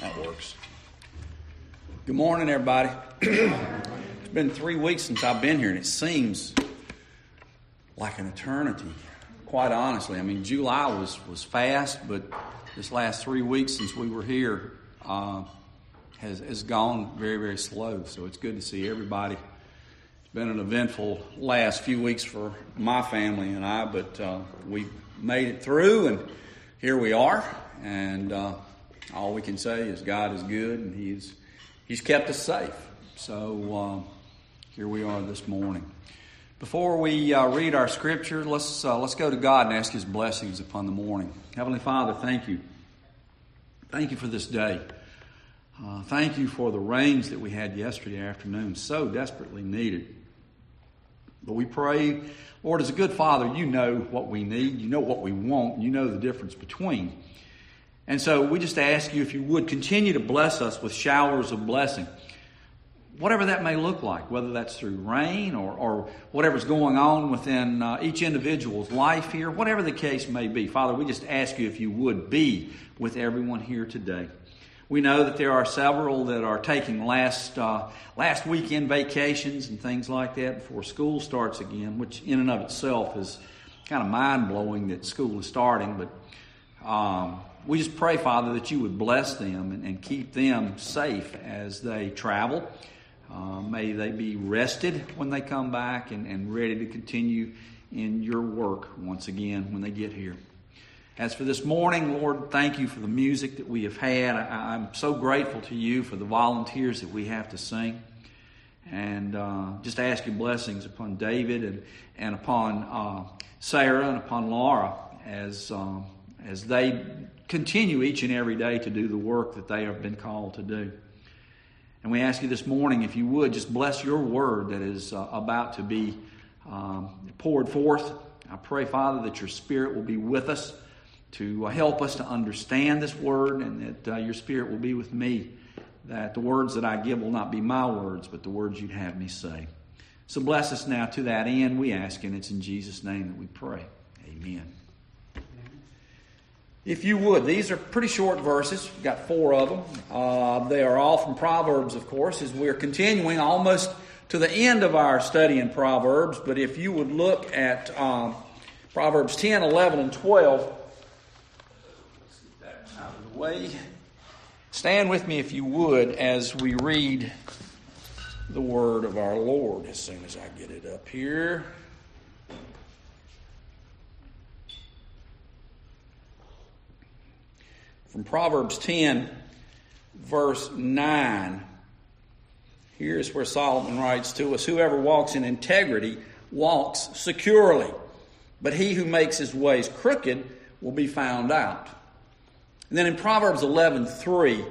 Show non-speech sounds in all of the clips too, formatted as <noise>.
That works. Good morning, everybody. <clears throat> it's been three weeks since I've been here, and it seems like an eternity. Quite honestly, I mean, July was was fast, but this last three weeks since we were here uh, has has gone very very slow. So it's good to see everybody. It's been an eventful last few weeks for my family and I, but uh, we made it through, and here we are, and. Uh, all we can say is God is good and He's He's kept us safe. So uh, here we are this morning. Before we uh, read our scripture, let's uh, let's go to God and ask His blessings upon the morning. Heavenly Father, thank you, thank you for this day. Uh, thank you for the rains that we had yesterday afternoon, so desperately needed. But we pray, Lord, as a good Father, you know what we need, you know what we want, you know the difference between. And so we just ask you if you would continue to bless us with showers of blessing. Whatever that may look like, whether that's through rain or, or whatever's going on within uh, each individual's life here, whatever the case may be. Father, we just ask you if you would be with everyone here today. We know that there are several that are taking last uh, last weekend vacations and things like that before school starts again, which in and of itself is kind of mind blowing that school is starting. But um, we just pray, Father, that you would bless them and, and keep them safe as they travel. Uh, may they be rested when they come back and, and ready to continue in your work once again when they get here. As for this morning, Lord, thank you for the music that we have had. I, am so grateful to you for the volunteers that we have to sing. And uh, just ask your blessings upon David and, and upon uh, Sarah and upon Laura as, um, as they continue each and every day to do the work that they have been called to do. And we ask you this morning, if you would, just bless your word that is uh, about to be um, poured forth. I pray, Father, that your Spirit will be with us to uh, help us to understand this word and that uh, your Spirit will be with me, that the words that I give will not be my words, but the words you'd have me say. So bless us now to that end, we ask, and it's in Jesus' name that we pray. Amen. If you would, these are pretty short verses. We've got four of them. Uh, they are all from Proverbs, of course, as we're continuing almost to the end of our study in Proverbs. But if you would look at um, Proverbs 10, 11, and 12, out of the way. Stand with me, if you would, as we read the word of our Lord as soon as I get it up here. From Proverbs 10, verse 9. Here's where Solomon writes to us Whoever walks in integrity walks securely, but he who makes his ways crooked will be found out. And then in Proverbs 11, 3,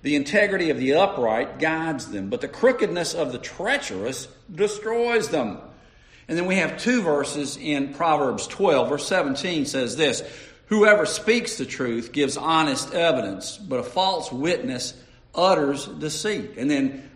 the integrity of the upright guides them, but the crookedness of the treacherous destroys them. And then we have two verses in Proverbs 12. Verse 17 says this Whoever speaks the truth gives honest evidence, but a false witness utters deceit. And then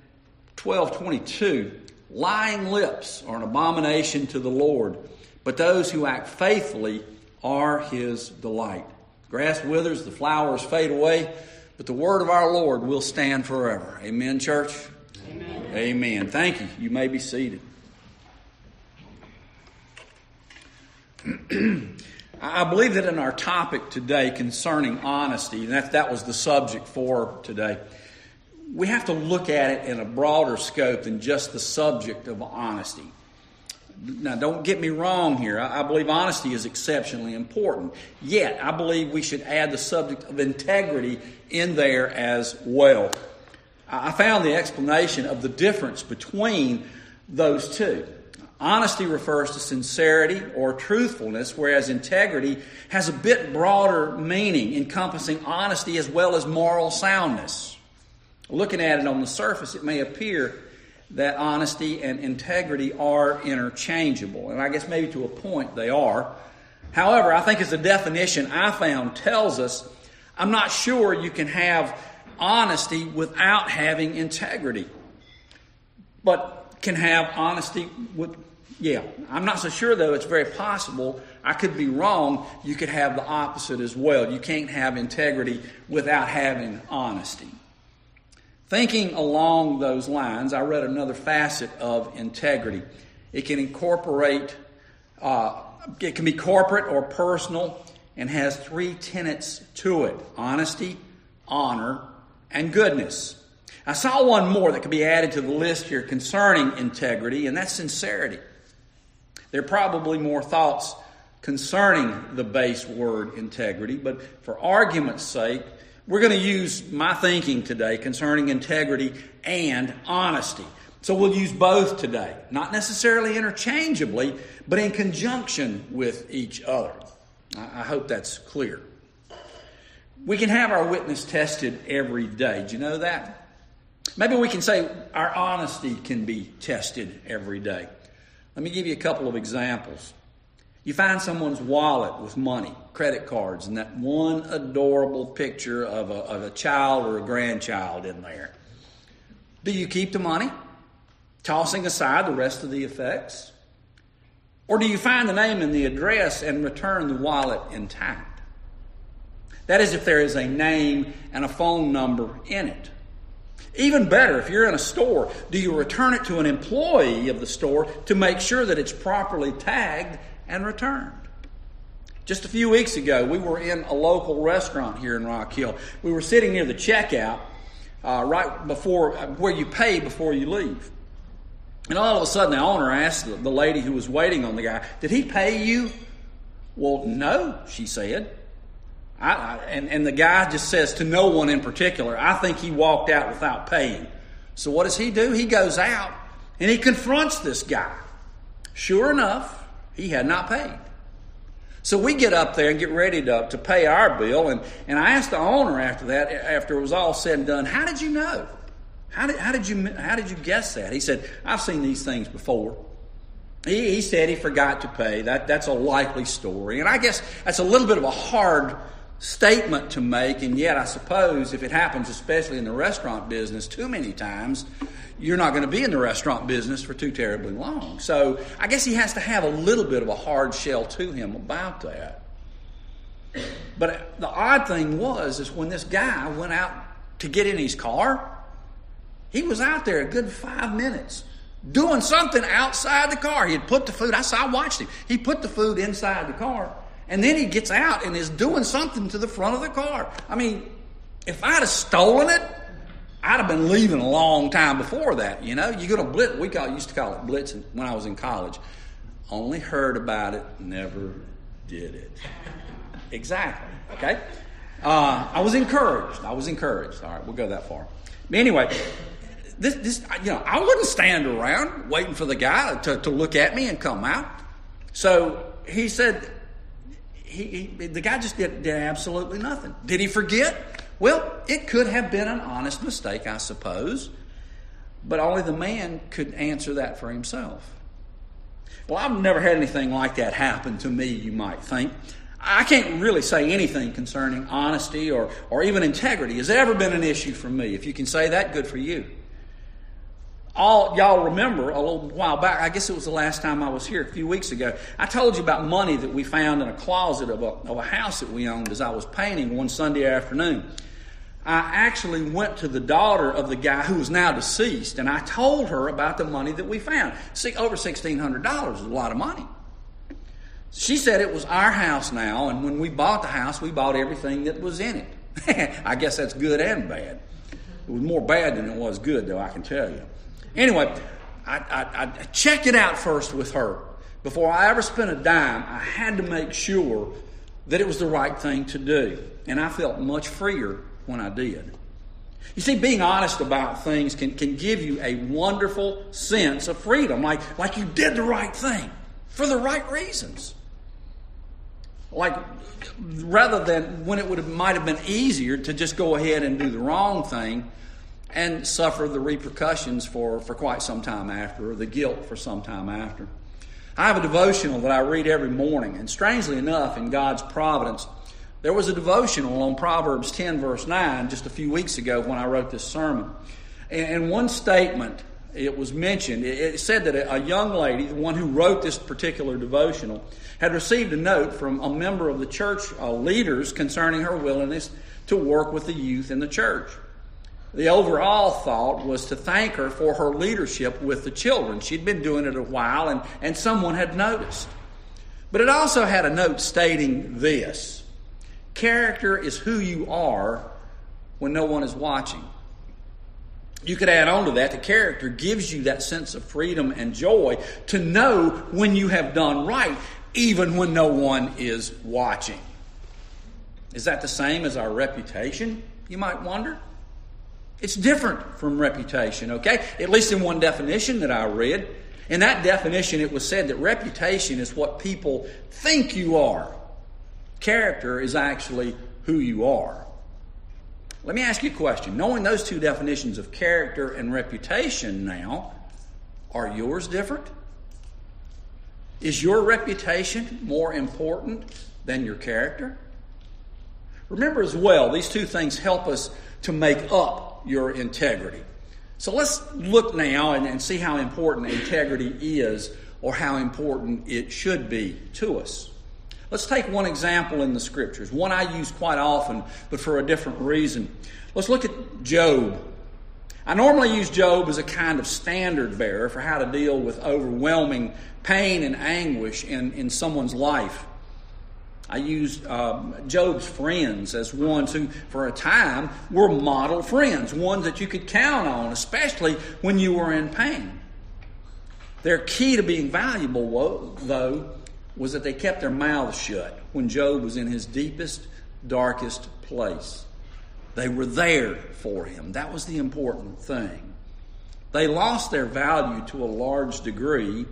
1222, lying lips are an abomination to the Lord, but those who act faithfully are his delight. Grass withers, the flowers fade away, but the word of our Lord will stand forever. Amen, church? Amen. Amen. Thank you. You may be seated. <clears throat> I believe that in our topic today concerning honesty, and that, that was the subject for today, we have to look at it in a broader scope than just the subject of honesty. Now, don't get me wrong here. I, I believe honesty is exceptionally important. Yet, I believe we should add the subject of integrity in there as well. I found the explanation of the difference between those two. Honesty refers to sincerity or truthfulness, whereas integrity has a bit broader meaning, encompassing honesty as well as moral soundness. Looking at it on the surface, it may appear that honesty and integrity are interchangeable, and I guess maybe to a point they are. However, I think as the definition I found tells us, I'm not sure you can have honesty without having integrity, but can have honesty with yeah, I'm not so sure though it's very possible I could be wrong. You could have the opposite as well. You can't have integrity without having honesty. Thinking along those lines, I read another facet of integrity. It can incorporate, uh, it can be corporate or personal, and has three tenets to it honesty, honor, and goodness. I saw one more that could be added to the list here concerning integrity, and that's sincerity. There are probably more thoughts concerning the base word integrity, but for argument's sake, we're going to use my thinking today concerning integrity and honesty. So we'll use both today, not necessarily interchangeably, but in conjunction with each other. I hope that's clear. We can have our witness tested every day. Do you know that? Maybe we can say our honesty can be tested every day. Let me give you a couple of examples. You find someone's wallet with money, credit cards, and that one adorable picture of a, of a child or a grandchild in there. Do you keep the money, tossing aside the rest of the effects? Or do you find the name and the address and return the wallet intact? That is, if there is a name and a phone number in it. Even better, if you're in a store, do you return it to an employee of the store to make sure that it's properly tagged and returned. Just a few weeks ago, we were in a local restaurant here in Rock Hill. We were sitting near the checkout, uh, right before uh, where you pay before you leave. And all of a sudden, the owner asked the, the lady who was waiting on the guy, "Did he pay you?" Well, no, she said. I, and, and the guy just says to no one in particular, I think he walked out without paying. So what does he do? He goes out and he confronts this guy. Sure enough, he had not paid. So we get up there and get ready to, to pay our bill. And, and I asked the owner after that, after it was all said and done, how did you know? How did, how did, you, how did you guess that? He said, I've seen these things before. He, he said he forgot to pay. That, that's a likely story. And I guess that's a little bit of a hard statement to make. And yet, I suppose if it happens, especially in the restaurant business, too many times, you're not going to be in the restaurant business for too terribly long. So I guess he has to have a little bit of a hard shell to him about that. But the odd thing was, is when this guy went out to get in his car, he was out there a good five minutes doing something outside the car. He had put the food, I saw, I watched him. He put the food inside the car, and then he gets out and is doing something to the front of the car. I mean, if I'd have stolen it, I'd have been leaving a long time before that. You know, you go to blitz. We call, used to call it blitzing when I was in college. Only heard about it, never did it. Exactly. Okay. Uh, I was encouraged. I was encouraged. All right, we'll go that far. But anyway, this, this, you know, I wouldn't stand around waiting for the guy to, to look at me and come out. So he said, he, he the guy just did, did absolutely nothing. Did he forget? Well, it could have been an honest mistake, I suppose, but only the man could answer that for himself. Well, I've never had anything like that happen to me, you might think. I can't really say anything concerning honesty or, or even integrity has ever been an issue for me. If you can say that, good for you. All y'all remember a little while back, I guess it was the last time I was here, a few weeks ago, I told you about money that we found in a closet of a, of a house that we owned as I was painting one Sunday afternoon. I actually went to the daughter of the guy who is now deceased, and I told her about the money that we found. See, over $1,600 is a lot of money. She said it was our house now, and when we bought the house, we bought everything that was in it. <laughs> I guess that's good and bad. It was more bad than it was good, though, I can tell you. Anyway, I, I, I checked it out first with her. Before I ever spent a dime, I had to make sure that it was the right thing to do. And I felt much freer when I did. You see, being honest about things can, can give you a wonderful sense of freedom, like, like you did the right thing for the right reasons. Like, rather than when it would have, might have been easier to just go ahead and do the wrong thing and suffer the repercussions for, for quite some time after, or the guilt for some time after. I have a devotional that I read every morning, and strangely enough, in God's providence, there was a devotional on Proverbs 10, verse 9, just a few weeks ago when I wrote this sermon. And one statement it was mentioned. It said that a young lady, the one who wrote this particular devotional, had received a note from a member of the church uh, leaders concerning her willingness to work with the youth in the church. The overall thought was to thank her for her leadership with the children. She'd been doing it a while and, and someone had noticed. But it also had a note stating this Character is who you are when no one is watching. You could add on to that, the character gives you that sense of freedom and joy to know when you have done right, even when no one is watching. Is that the same as our reputation, you might wonder? It's different from reputation, okay? At least in one definition that I read. In that definition, it was said that reputation is what people think you are. Character is actually who you are. Let me ask you a question. Knowing those two definitions of character and reputation now, are yours different? Is your reputation more important than your character? Remember as well, these two things help us to make up your integrity. So let's look now and, and see how important integrity is or how important it should be to us. Let's take one example in the scriptures, one I use quite often, but for a different reason. Let's look at Job. I normally use Job as a kind of standard bearer for how to deal with overwhelming pain and anguish in, in someone's life. I used um, Job's friends as ones who, for a time, were model friends, ones that you could count on, especially when you were in pain. Their key to being valuable, though, was that they kept their mouths shut when Job was in his deepest, darkest place. They were there for him. That was the important thing. They lost their value to a large degree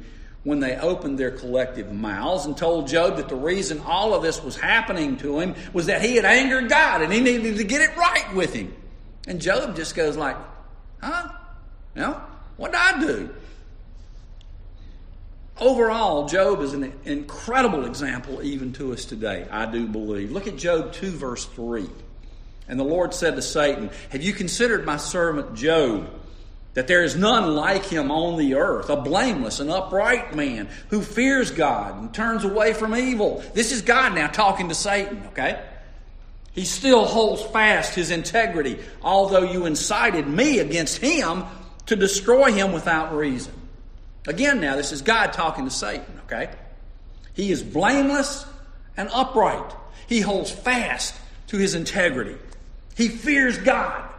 when they opened their collective mouths and told Job that the reason all of this was happening to him was that he had angered God and he needed to get it right with him. And Job just goes like, huh? No? What did I do? Overall, Job is an incredible example even to us today, I do believe. Look at Job 2, verse 3. And the Lord said to Satan, Have you considered my servant Job? That there is none like him on the earth, a blameless and upright man who fears God and turns away from evil. This is God now talking to Satan, okay? He still holds fast his integrity, although you incited me against him to destroy him without reason. Again, now, this is God talking to Satan, okay? He is blameless and upright. He holds fast to his integrity. He fears God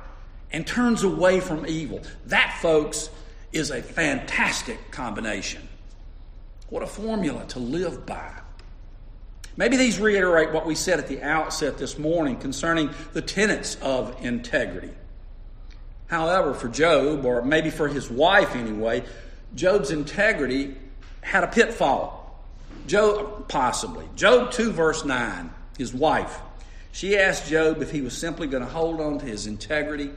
and turns away from evil. That, folks, is a fantastic combination. What a formula to live by. Maybe these reiterate what we said at the outset this morning concerning the tenets of integrity. However, for Job, or maybe for his wife anyway, Job's integrity had a pitfall. Job, possibly. Job 2, verse 9, his wife, she asked Job if he was simply going to hold on to his integrity,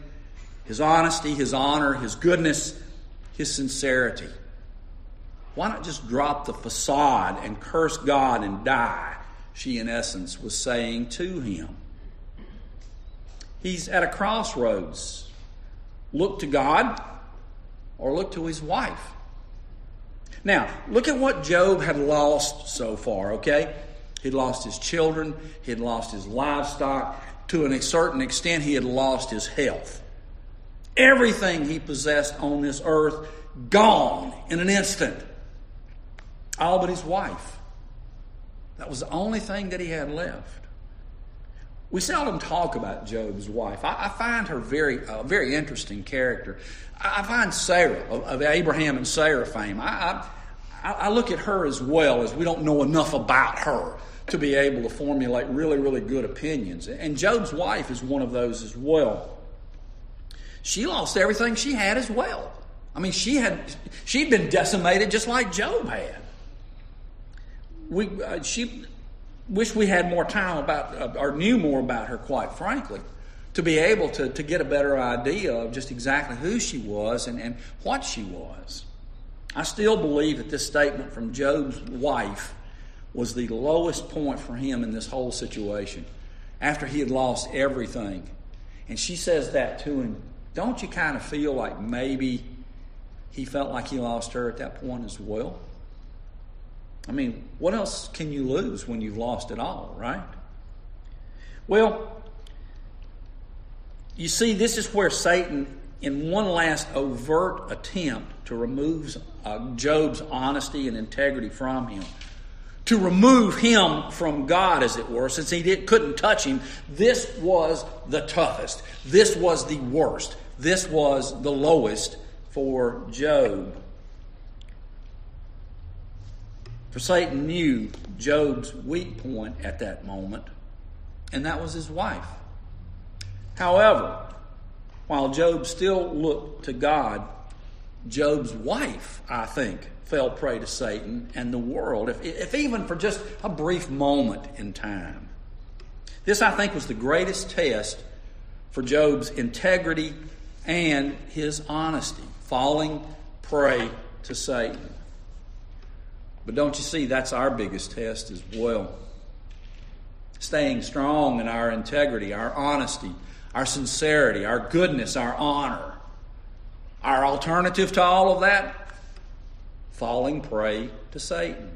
his honesty, his honor, his goodness, his sincerity. Why not just drop the facade and curse God and die? She, in essence, was saying to him. He's at a crossroads. Look to God or look to his wife. Now, look at what Job had lost so far, okay? He'd lost his children, he'd lost his livestock. To a certain extent, he had lost his health. Everything he possessed on this earth gone in an instant. All but his wife. That was the only thing that he had left. We seldom talk about Job's wife. I, I find her very, uh, very interesting character. I, I find Sarah of, of, Abraham and Sarah fame. I, I, I look at her as well as we don't know enough about her to be able to formulate really, really good opinions. And Job's wife is one of those as well. She lost everything she had as well. I mean, she had she'd been decimated just like Job had. We uh, she wish we had more time about uh, or knew more about her, quite frankly, to be able to to get a better idea of just exactly who she was and, and what she was. I still believe that this statement from Job's wife was the lowest point for him in this whole situation after he had lost everything. And she says that to him. Don't you kind of feel like maybe he felt like he lost her at that point as well. I mean, what else can you lose when you've lost it all, right? Well, you see, this is where Satan, in one last overt attempt to remove uh, Job's honesty and integrity from him, to remove him from God, as it were, since he couldn't touch him, this was the toughest. This was the worst. This was the lowest for Job. For Satan knew Job's weak point at that moment, and that was his wife. However, while Job still looked to God, Job's wife, I think, fell prey to Satan and the world, if, if even for just a brief moment in time. This, I think, was the greatest test for Job's integrity and his honesty, falling prey to Satan. But don't you see, that's our biggest test as well. Staying strong in our integrity, our honesty, our sincerity, our goodness, our honor. Our alternative to all of that? Falling prey to Satan.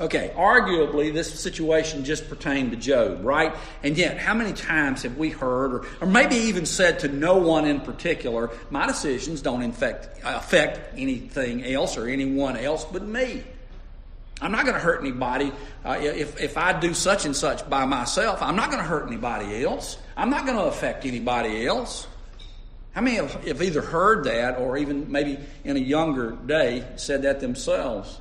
Okay, arguably, this situation just pertained to Job, right? And yet, how many times have we heard, or, or maybe even said to no one in particular, my decisions don't infect, affect anything else or anyone else but me? I'm not going to hurt anybody. Uh, if, if I do such and such by myself, I'm not going to hurt anybody else. I'm not going to affect anybody else. How many have, have either heard that or even maybe in a younger day said that themselves?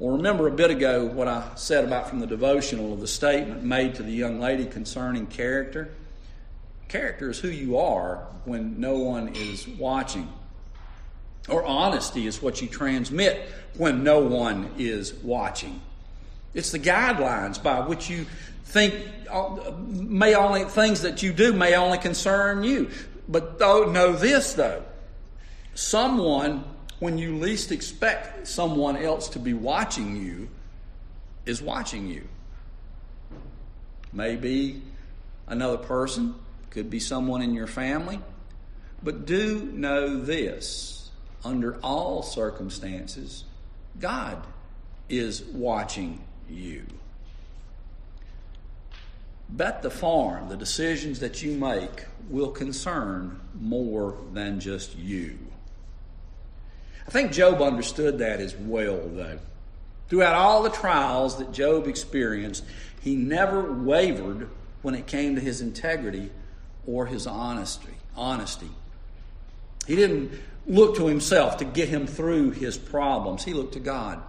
Well, remember a bit ago what I said about from the devotional of the statement made to the young lady concerning character? Character is who you are when no one is watching. Or honesty is what you transmit when no one is watching. It's the guidelines by which you think may only things that you do may only concern you. But though, know this though, someone when you least expect someone else to be watching you, is watching you. Maybe another person, could be someone in your family. But do know this under all circumstances, God is watching you. Bet the farm the decisions that you make will concern more than just you. I think Job understood that as well, though. Throughout all the trials that Job experienced, he never wavered when it came to his integrity or his honesty. Honesty. He didn't look to himself to get him through his problems. He looked to God.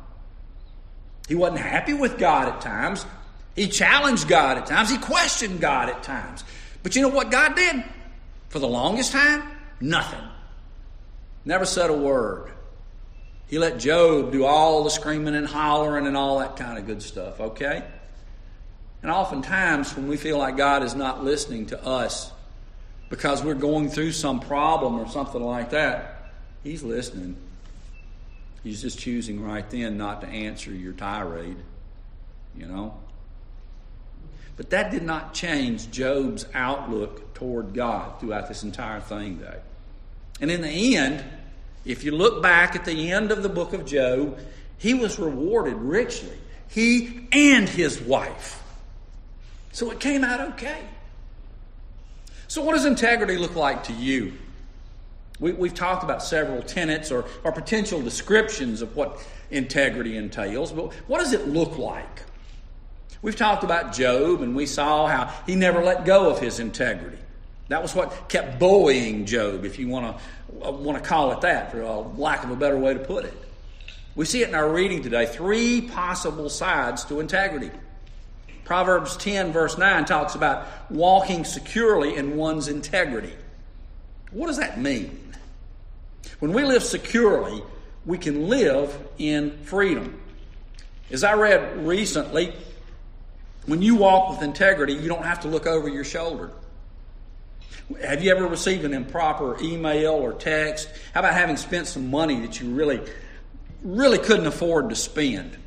He wasn't happy with God at times. He challenged God at times. He questioned God at times. But you know what God did? For the longest time, nothing. Never said a word. He let Job do all the screaming and hollering and all that kind of good stuff, okay? And oftentimes, when we feel like God is not listening to us because we're going through some problem or something like that, He's listening. He's just choosing right then not to answer your tirade, you know? But that did not change Job's outlook toward God throughout this entire thing, though. And in the end, if you look back at the end of the book of Job, he was rewarded richly. He and his wife. So it came out okay. So, what does integrity look like to you? We, have talked about several tenets or, or potential descriptions of what integrity entails, but what does it look like? We've talked about Job and we saw how he never let go of his integrity. That was what kept buoying Job, if you want to want to call it that, for lack of a better way to put it. We see it in our reading today. Three possible sides to integrity. Proverbs 10, verse 9, talks about walking securely in one's integrity. What does that mean? When we live securely, we can live in freedom. As I read recently, when you walk with integrity, you don't have to look over your shoulder. Have you ever received an improper email or text? How about having spent some money that you really, really couldn't afford to spend?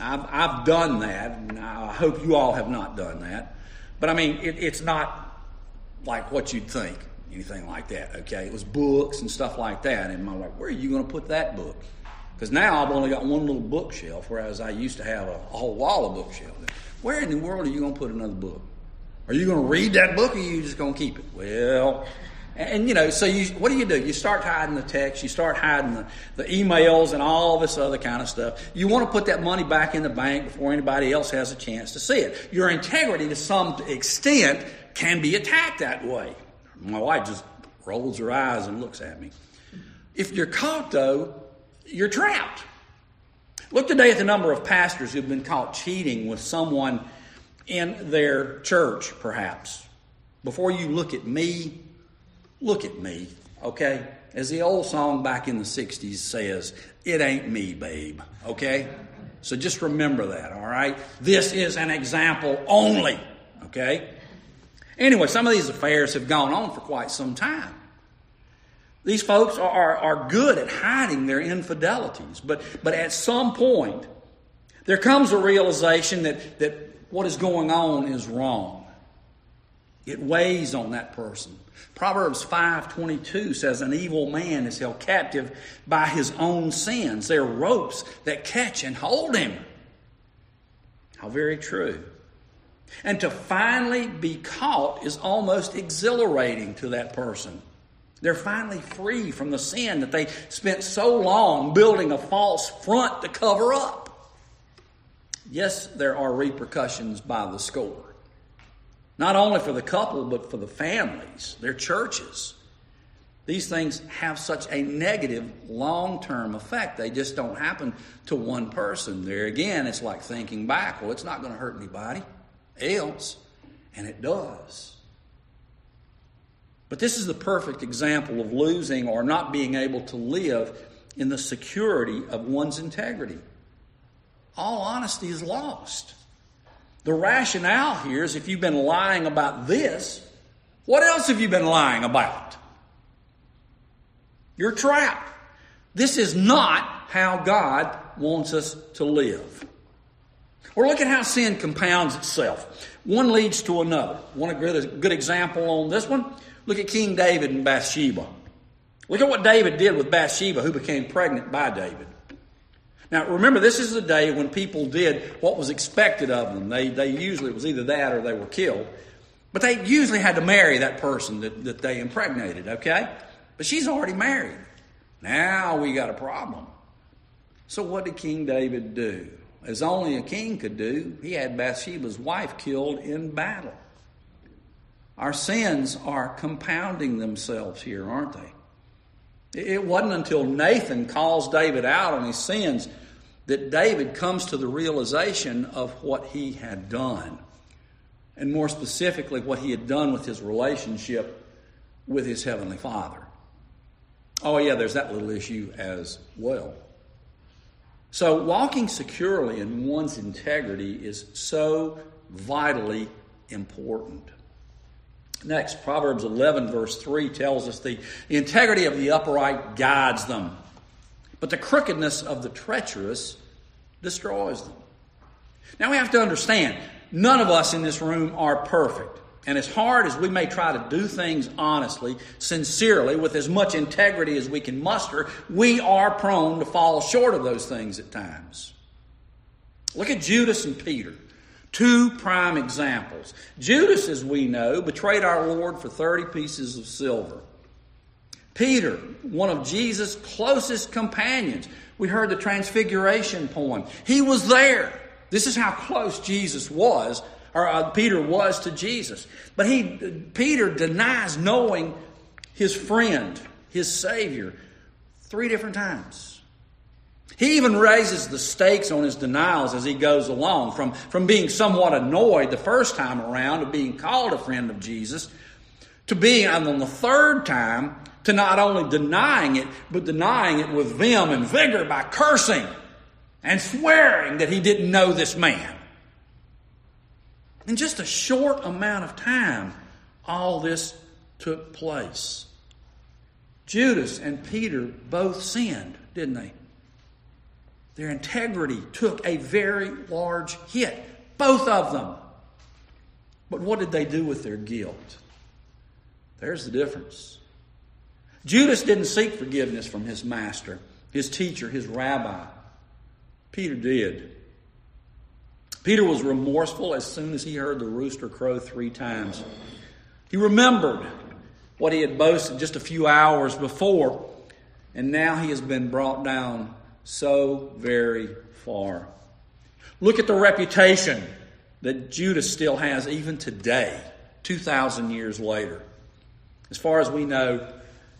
I've, I've done that, and I hope you all have not done that. But I mean, it, it's not like what you'd think. anything like that. Okay, it was books and stuff like that. And my wife, where are you going to put that book? Because now I've only got one little bookshelf, whereas I used to have a, a whole wall of bookshelves. Where in the world are you going to put another book? Are you going to read that book, or are you just going to keep it? Well, and, you know, so you, what do you do? You start hiding the text, you start hiding the, the emails and all this other kind of stuff. You want to put that money back in the bank before anybody else has a chance to see it. Your integrity, to some extent, can be attacked that way. My wife just rolls her eyes and looks at me. If you're caught, though, you're trapped. Look today at the number of pastors who've been caught cheating with someone in their church, perhaps. Before you look at me, look at me, okay? As the old song back in the 60s says, it ain't me, babe, okay? So just remember that, all right? This is an example only, okay? Anyway, some of these affairs have gone on for quite some time. These folks are, are, are good at hiding their infidelities, but, but at some point, there comes a realization that, that what is going on is wrong. It weighs on that person. Proverbs 5:22 says an evil man is held captive by his own sins. They're ropes that catch and hold him. How very true. And to finally be caught is almost exhilarating to that person. They're finally free from the sin that they spent so long building a false front to cover up. Yes, there are repercussions by the score. Not only for the couple, but for the families, their churches. These things have such a negative long term effect. They just don't happen to one person. There again, it's like thinking back well, it's not going to hurt anybody else, and it does. But this is the perfect example of losing or not being able to live in the security of one's integrity. All honesty is lost. The rationale here is if you've been lying about this, what else have you been lying about? You're trapped. This is not how God wants us to live. Or look at how sin compounds itself. One leads to another. Good, good example on this one? Look at King David and Bathsheba. Look at what David did with Bathsheba, who became pregnant by David. Now, remember, this is the day when people did what was expected of them. They, they usually, it was either that or they were killed. But they usually had to marry that person that, that they impregnated, okay? But she's already married. Now we got a problem. So, what did King David do? As only a king could do, he had Bathsheba's wife killed in battle. Our sins are compounding themselves here, aren't they? It wasn't until Nathan calls David out on his sins that David comes to the realization of what he had done. And more specifically, what he had done with his relationship with his Heavenly Father. Oh, yeah, there's that little issue as well. So, walking securely in one's integrity is so vitally important. Next, Proverbs 11, verse 3 tells us the, the integrity of the upright guides them, but the crookedness of the treacherous destroys them. Now we have to understand, none of us in this room are perfect. And as hard as we may try to do things honestly, sincerely, with as much integrity as we can muster, we are prone to fall short of those things at times. Look at Judas and Peter. Two prime examples. Judas, as we know, betrayed our Lord for 30 pieces of silver. Peter, one of Jesus' closest companions. We heard the Transfiguration poem. He was there. This is how close Jesus was, or uh, Peter was to Jesus. But he, Peter denies knowing his friend, his Savior, three different times. He even raises the stakes on his denials as he goes along, from, from being somewhat annoyed the first time around of being called a friend of Jesus, to being on the third time to not only denying it, but denying it with vim and vigor by cursing and swearing that he didn't know this man. In just a short amount of time, all this took place. Judas and Peter both sinned, didn't they? Their integrity took a very large hit, both of them. But what did they do with their guilt? There's the difference. Judas didn't seek forgiveness from his master, his teacher, his rabbi. Peter did. Peter was remorseful as soon as he heard the rooster crow three times. He remembered what he had boasted just a few hours before, and now he has been brought down so very far. Look at the reputation that Judas still has even today, 2,000 years later. As far as we know,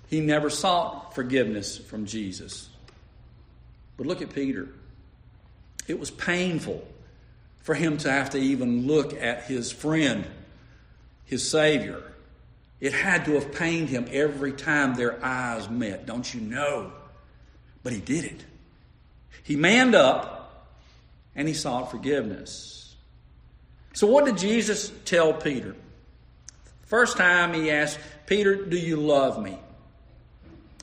he never sought forgiveness from Jesus. But look at Peter. It was painful for him to have to even look at his friend, his Savior. It had to have pained him every time their eyes met, don't you know? But he did it. He manned up and he sought forgiveness. So, what did Jesus tell Peter? First time he asked, Peter, do you love me?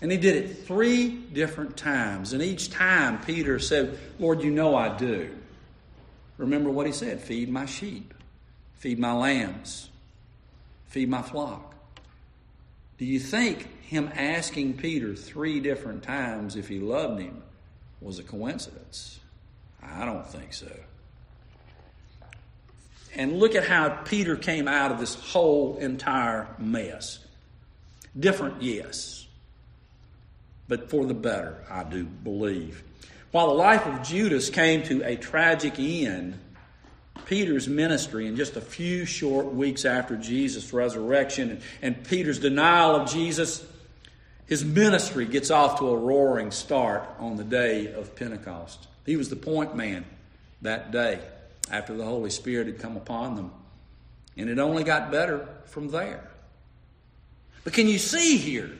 And he did it three different times. And each time Peter said, Lord, you know I do. Remember what he said feed my sheep, feed my lambs, feed my flock. Do you think him asking Peter three different times if he loved him was a coincidence? I don't think so. And look at how Peter came out of this whole entire mess. Different, yes, but for the better, I do believe. While the life of Judas came to a tragic end, Peter's ministry in just a few short weeks after Jesus' resurrection and, Peter's denial of Jesus, his ministry gets off to a roaring start on the day of Pentecost. He was the point man that day after the Holy Spirit had come upon them. And it only got better from there. But can you see here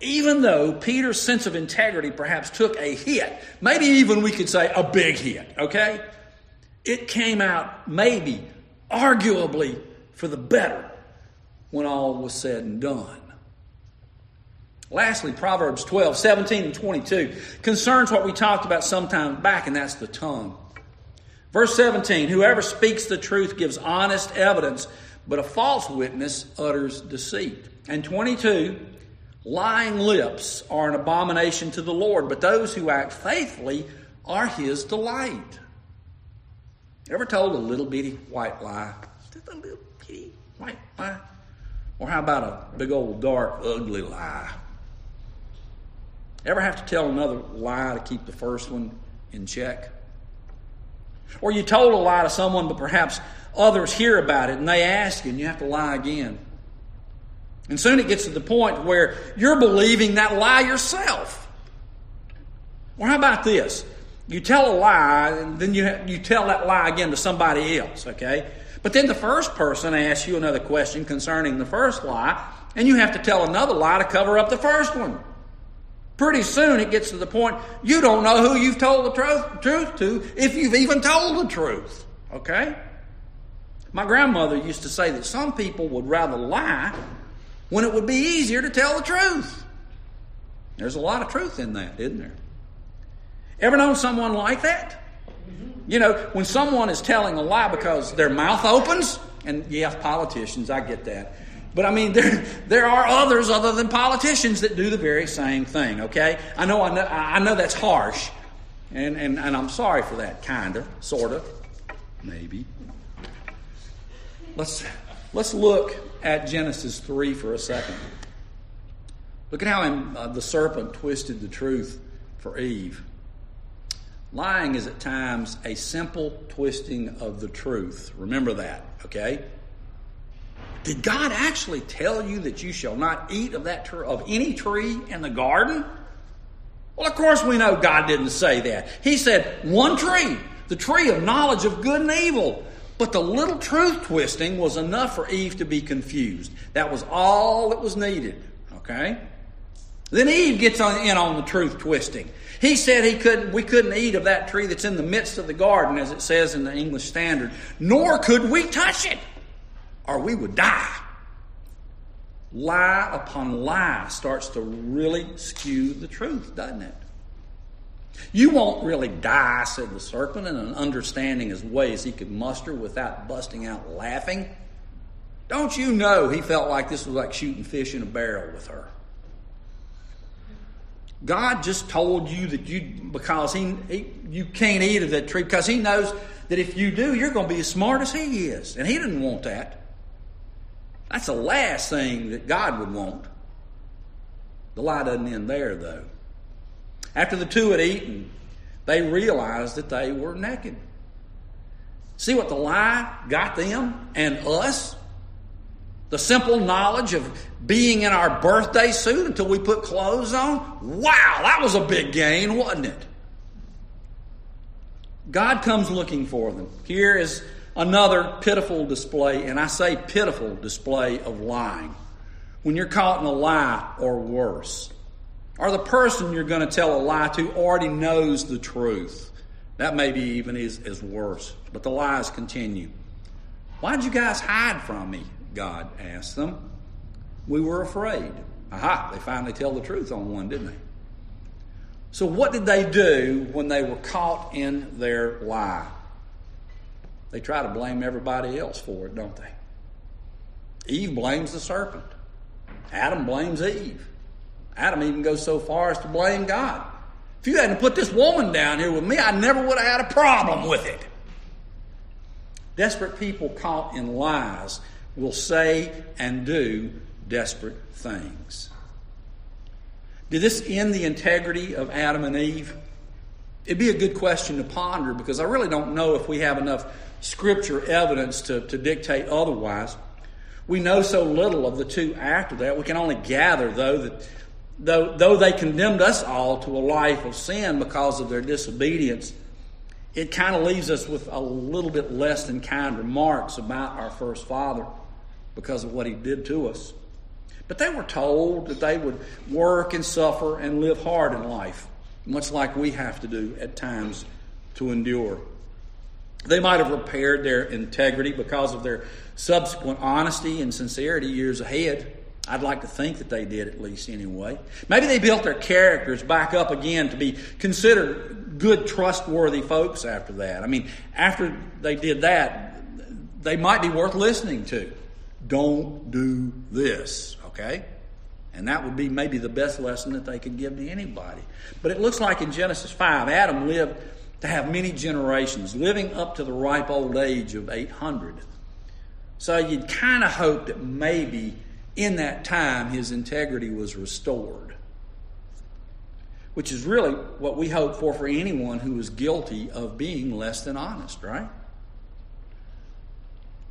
even though Peter's sense of integrity perhaps took a hit, maybe even we could say a big hit, okay? It came out maybe, arguably, for the better when all was said and done. Lastly, Proverbs 12, 17, and 22 concerns what we talked about sometime back, and that's the tongue. Verse 17 Whoever speaks the truth gives honest evidence, but a false witness utters deceit. And 22 Lying lips are an abomination to the Lord, but those who act faithfully are his delight. Ever told a little bitty white lie? Just a little bitty white lie? Or how about a big old dark, ugly lie? Ever have to tell another lie to keep the first one in check? Or you told a lie to someone, but perhaps others hear about it and they ask you and you have to lie again. And soon it gets to the point where you're believing that lie yourself. Or how about this? You tell a lie, and then you, you tell that lie again to somebody else, okay? But then the first person asks you another question concerning the first lie, and you have to tell another lie to cover up the first one. Pretty soon it gets to the point you don't know who you've told the truth, truth to, if you've even told the truth, okay? My grandmother used to say that some people would rather lie when it would be easier to tell the truth. There's a lot of truth in that, isn't there? Ever known someone like that? You know, when someone is telling a lie because their mouth opens, and yeah, politicians, I get that. But I mean, <laughs> there, there are others other than politicians that do the very same thing, okay? I know, I know, I know that's harsh, and, and, and I'm sorry for that, kind of, sort of, maybe. Let's, let's look at Genesis 3 for a second. Look at how uh, the serpent twisted the truth for Eve. Lying is at times a simple twisting of the truth. Remember that, okay? Did God actually tell you that you shall not eat of that of any tree in the garden? Well, of course we know God didn't say that. He said one tree, the tree of knowledge of good and evil. But the little truth twisting was enough for Eve to be confused. That was all that was needed. Okay? Then Eve gets on, in on the truth twisting. He said he couldn't, we couldn't eat of that tree that's in the midst of the garden, as it says in the English Standard, nor could we touch it, or we would die. Lie upon lie starts to really skew the truth, doesn't it? You won't really die, said the serpent, in an understanding as way as he could muster without busting out laughing. Don't you know he felt like this was like shooting fish in a barrel with her? God just told you that you, because he, he, you can't eat of that tree, because he knows that if you do, you're going to be as smart as he is. And he didn't want that. That's the last thing that God would want. The lie doesn't end there, though. After the two had eaten, they realized that they were naked. See what the lie got them and us? The simple knowledge of being in our birthday suit until we put clothes on? Wow, that was a big gain, wasn't it? God comes looking for them. Here is another pitiful display, and I say pitiful display of lying. When you're caught in a lie or worse, or the person you're going to tell a lie to already knows the truth. That maybe even is, is worse. But the lies continue. Why'd you guys hide from me? God asked them. We were afraid. Aha, they finally tell the truth on one, didn't they? So, what did they do when they were caught in their lie? They try to blame everybody else for it, don't they? Eve blames the serpent, Adam blames Eve. Adam even goes so far as to blame God. If you hadn't put this woman down here with me, I never would have had a problem with it. Desperate people caught in lies will say and do desperate things. Did this end the integrity of Adam and Eve? It'd be a good question to ponder because I really don't know if we have enough scripture evidence to, to dictate otherwise. We know so little of the two after that. We can only gather, though, that though, though they condemned us all to a life of sin because of their disobedience, it kind of leaves us with a little bit less than kind remarks about our first father because of what he did to us. But they were told that they would work and suffer and live hard in life, much like we have to do at times to endure. They might have repaired their integrity because of their subsequent honesty and sincerity years ahead. I'd like to think that they did, at least anyway. Maybe they built their characters back up again to be considered good, trustworthy folks after that. I mean, after they did that, they might be worth listening to. Don't do this, okay? And that would be maybe the best lesson that they could give to anybody. But it looks like in Genesis 5, Adam lived to have many generations, living up to the ripe old age of 800. So you'd kind of hope that maybe in that time his integrity was restored. Which is really what we hope for for anyone who is guilty of being less than honest, right?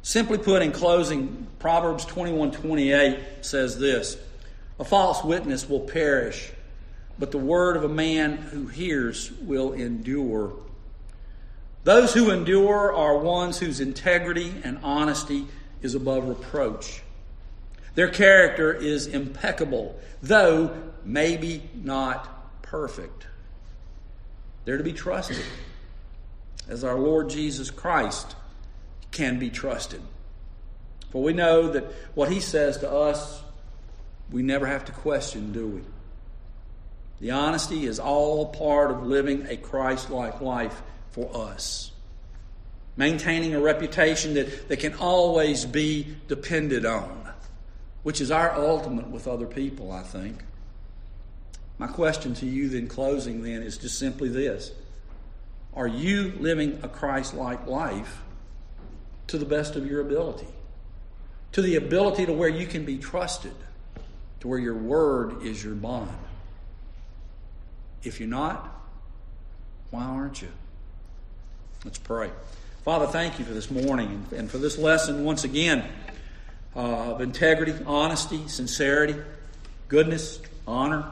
Simply put, in closing, Proverbs 21 28 says this A false witness will perish, but the word of a man who hears will endure. Those who endure are ones whose integrity and honesty is above reproach. Their character is impeccable, though maybe not perfect. They're to be trusted as our Lord Jesus Christ can be trusted. For we know that what he says to us, we never have to question, do we? The honesty is all part of living a Christ like life for us. Maintaining a reputation that, that can always be depended on which is our ultimate with other people, I think. My question to you, then, closing, then, is just simply this Are you living a Christ like life to the best of your ability? To the ability to where you can be trusted, to where your word is your bond? If you're not, why aren't you? Let's pray. Father, thank you for this morning and for this lesson once again uh, of integrity, honesty, sincerity, goodness, honor.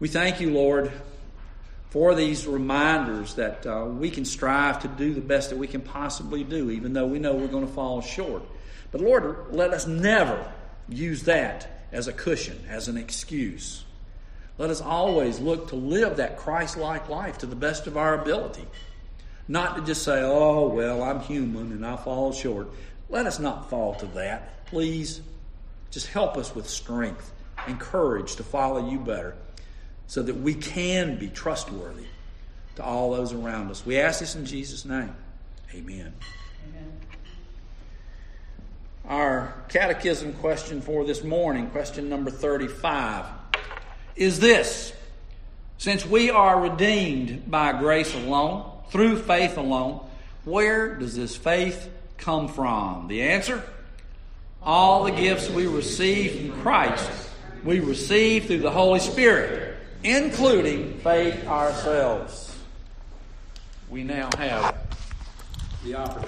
We thank you, Lord, for these reminders that uh, we can strive to do the best that we can possibly do, even though we know we're going to fall short. But Lord, let us never use that as a cushion, as an excuse. Let us always look to live that Christ like life to the best of our ability. Not to just say, oh, well, I'm human and I fall short. Let us not fall to that. Please, just help us with strength and courage to follow you better so that we can be trustworthy to all those around us. We ask this in Jesus' name. Amen. Amen. Our catechism question for this morning, question number 35, is this Since we are redeemed by grace alone, through faith alone, where does this faith come from? The answer all the gifts we receive from Christ, we receive through the Holy Spirit, including faith ourselves. We now have the opportunity.